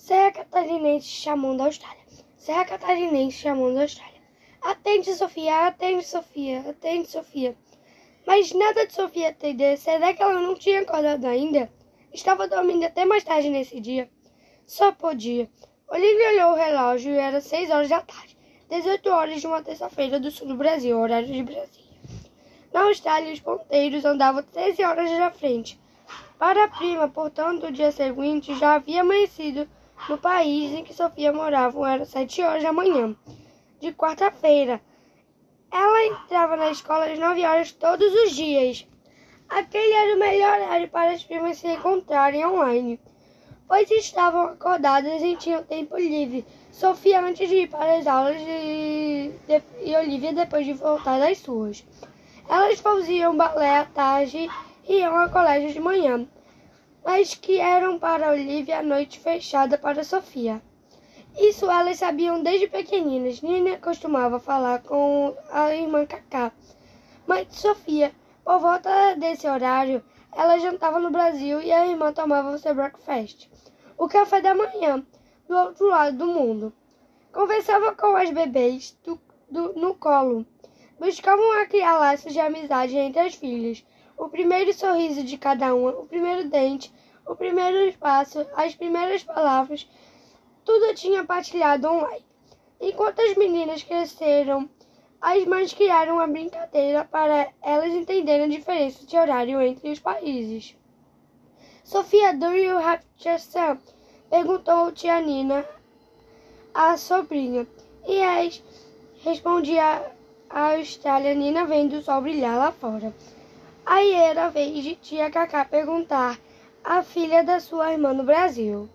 Serra Catarinense chamando da Austrália. Serra Catarinense chamando da Austrália. Atende, Sofia, atende, Sofia, atende, Sofia. Mas nada de Sofia atender. Será que ela não tinha acordado ainda? Estava dormindo até mais tarde nesse dia. Só podia. Olivia olhou o relógio e era seis horas da tarde. 18 horas de uma terça-feira do sul do Brasil, horário de Brasília. Na Austrália, os ponteiros andavam 13 horas à frente. Para a prima, portanto, o dia seguinte já havia amanhecido no país em que Sofia morava era sete horas da manhã, de quarta-feira. Ela entrava na escola às nove horas todos os dias. Aquele era o melhor horário para as primas se encontrarem online, pois estavam acordadas e tinham tempo livre. Sofia antes de ir para as aulas e, de, e Olivia depois de voltar das suas. Elas faziam balé à tarde e iam ao colégio de manhã mas que eram para Olivia a noite fechada para Sofia. Isso elas sabiam desde pequeninas. Nina costumava falar com a irmã Cacá. De Sofia, por volta desse horário, ela jantava no Brasil e a irmã tomava seu breakfast, o café da manhã, do outro lado do mundo. Conversava com as bebês do, do, no colo. Buscavam criar laços de amizade entre as filhas o primeiro sorriso de cada uma, o primeiro dente, o primeiro passo, as primeiras palavras, tudo tinha partilhado online. Enquanto as meninas cresceram, as mães criaram uma brincadeira para elas entenderem a diferença de horário entre os países. Sofia, do you have some? Perguntou tia Nina à sobrinha. E as respondia a Austrália, Nina vendo o sol brilhar lá fora. Aí era a vez de tia Cacá perguntar à filha da sua irmã no Brasil.